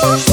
Oh,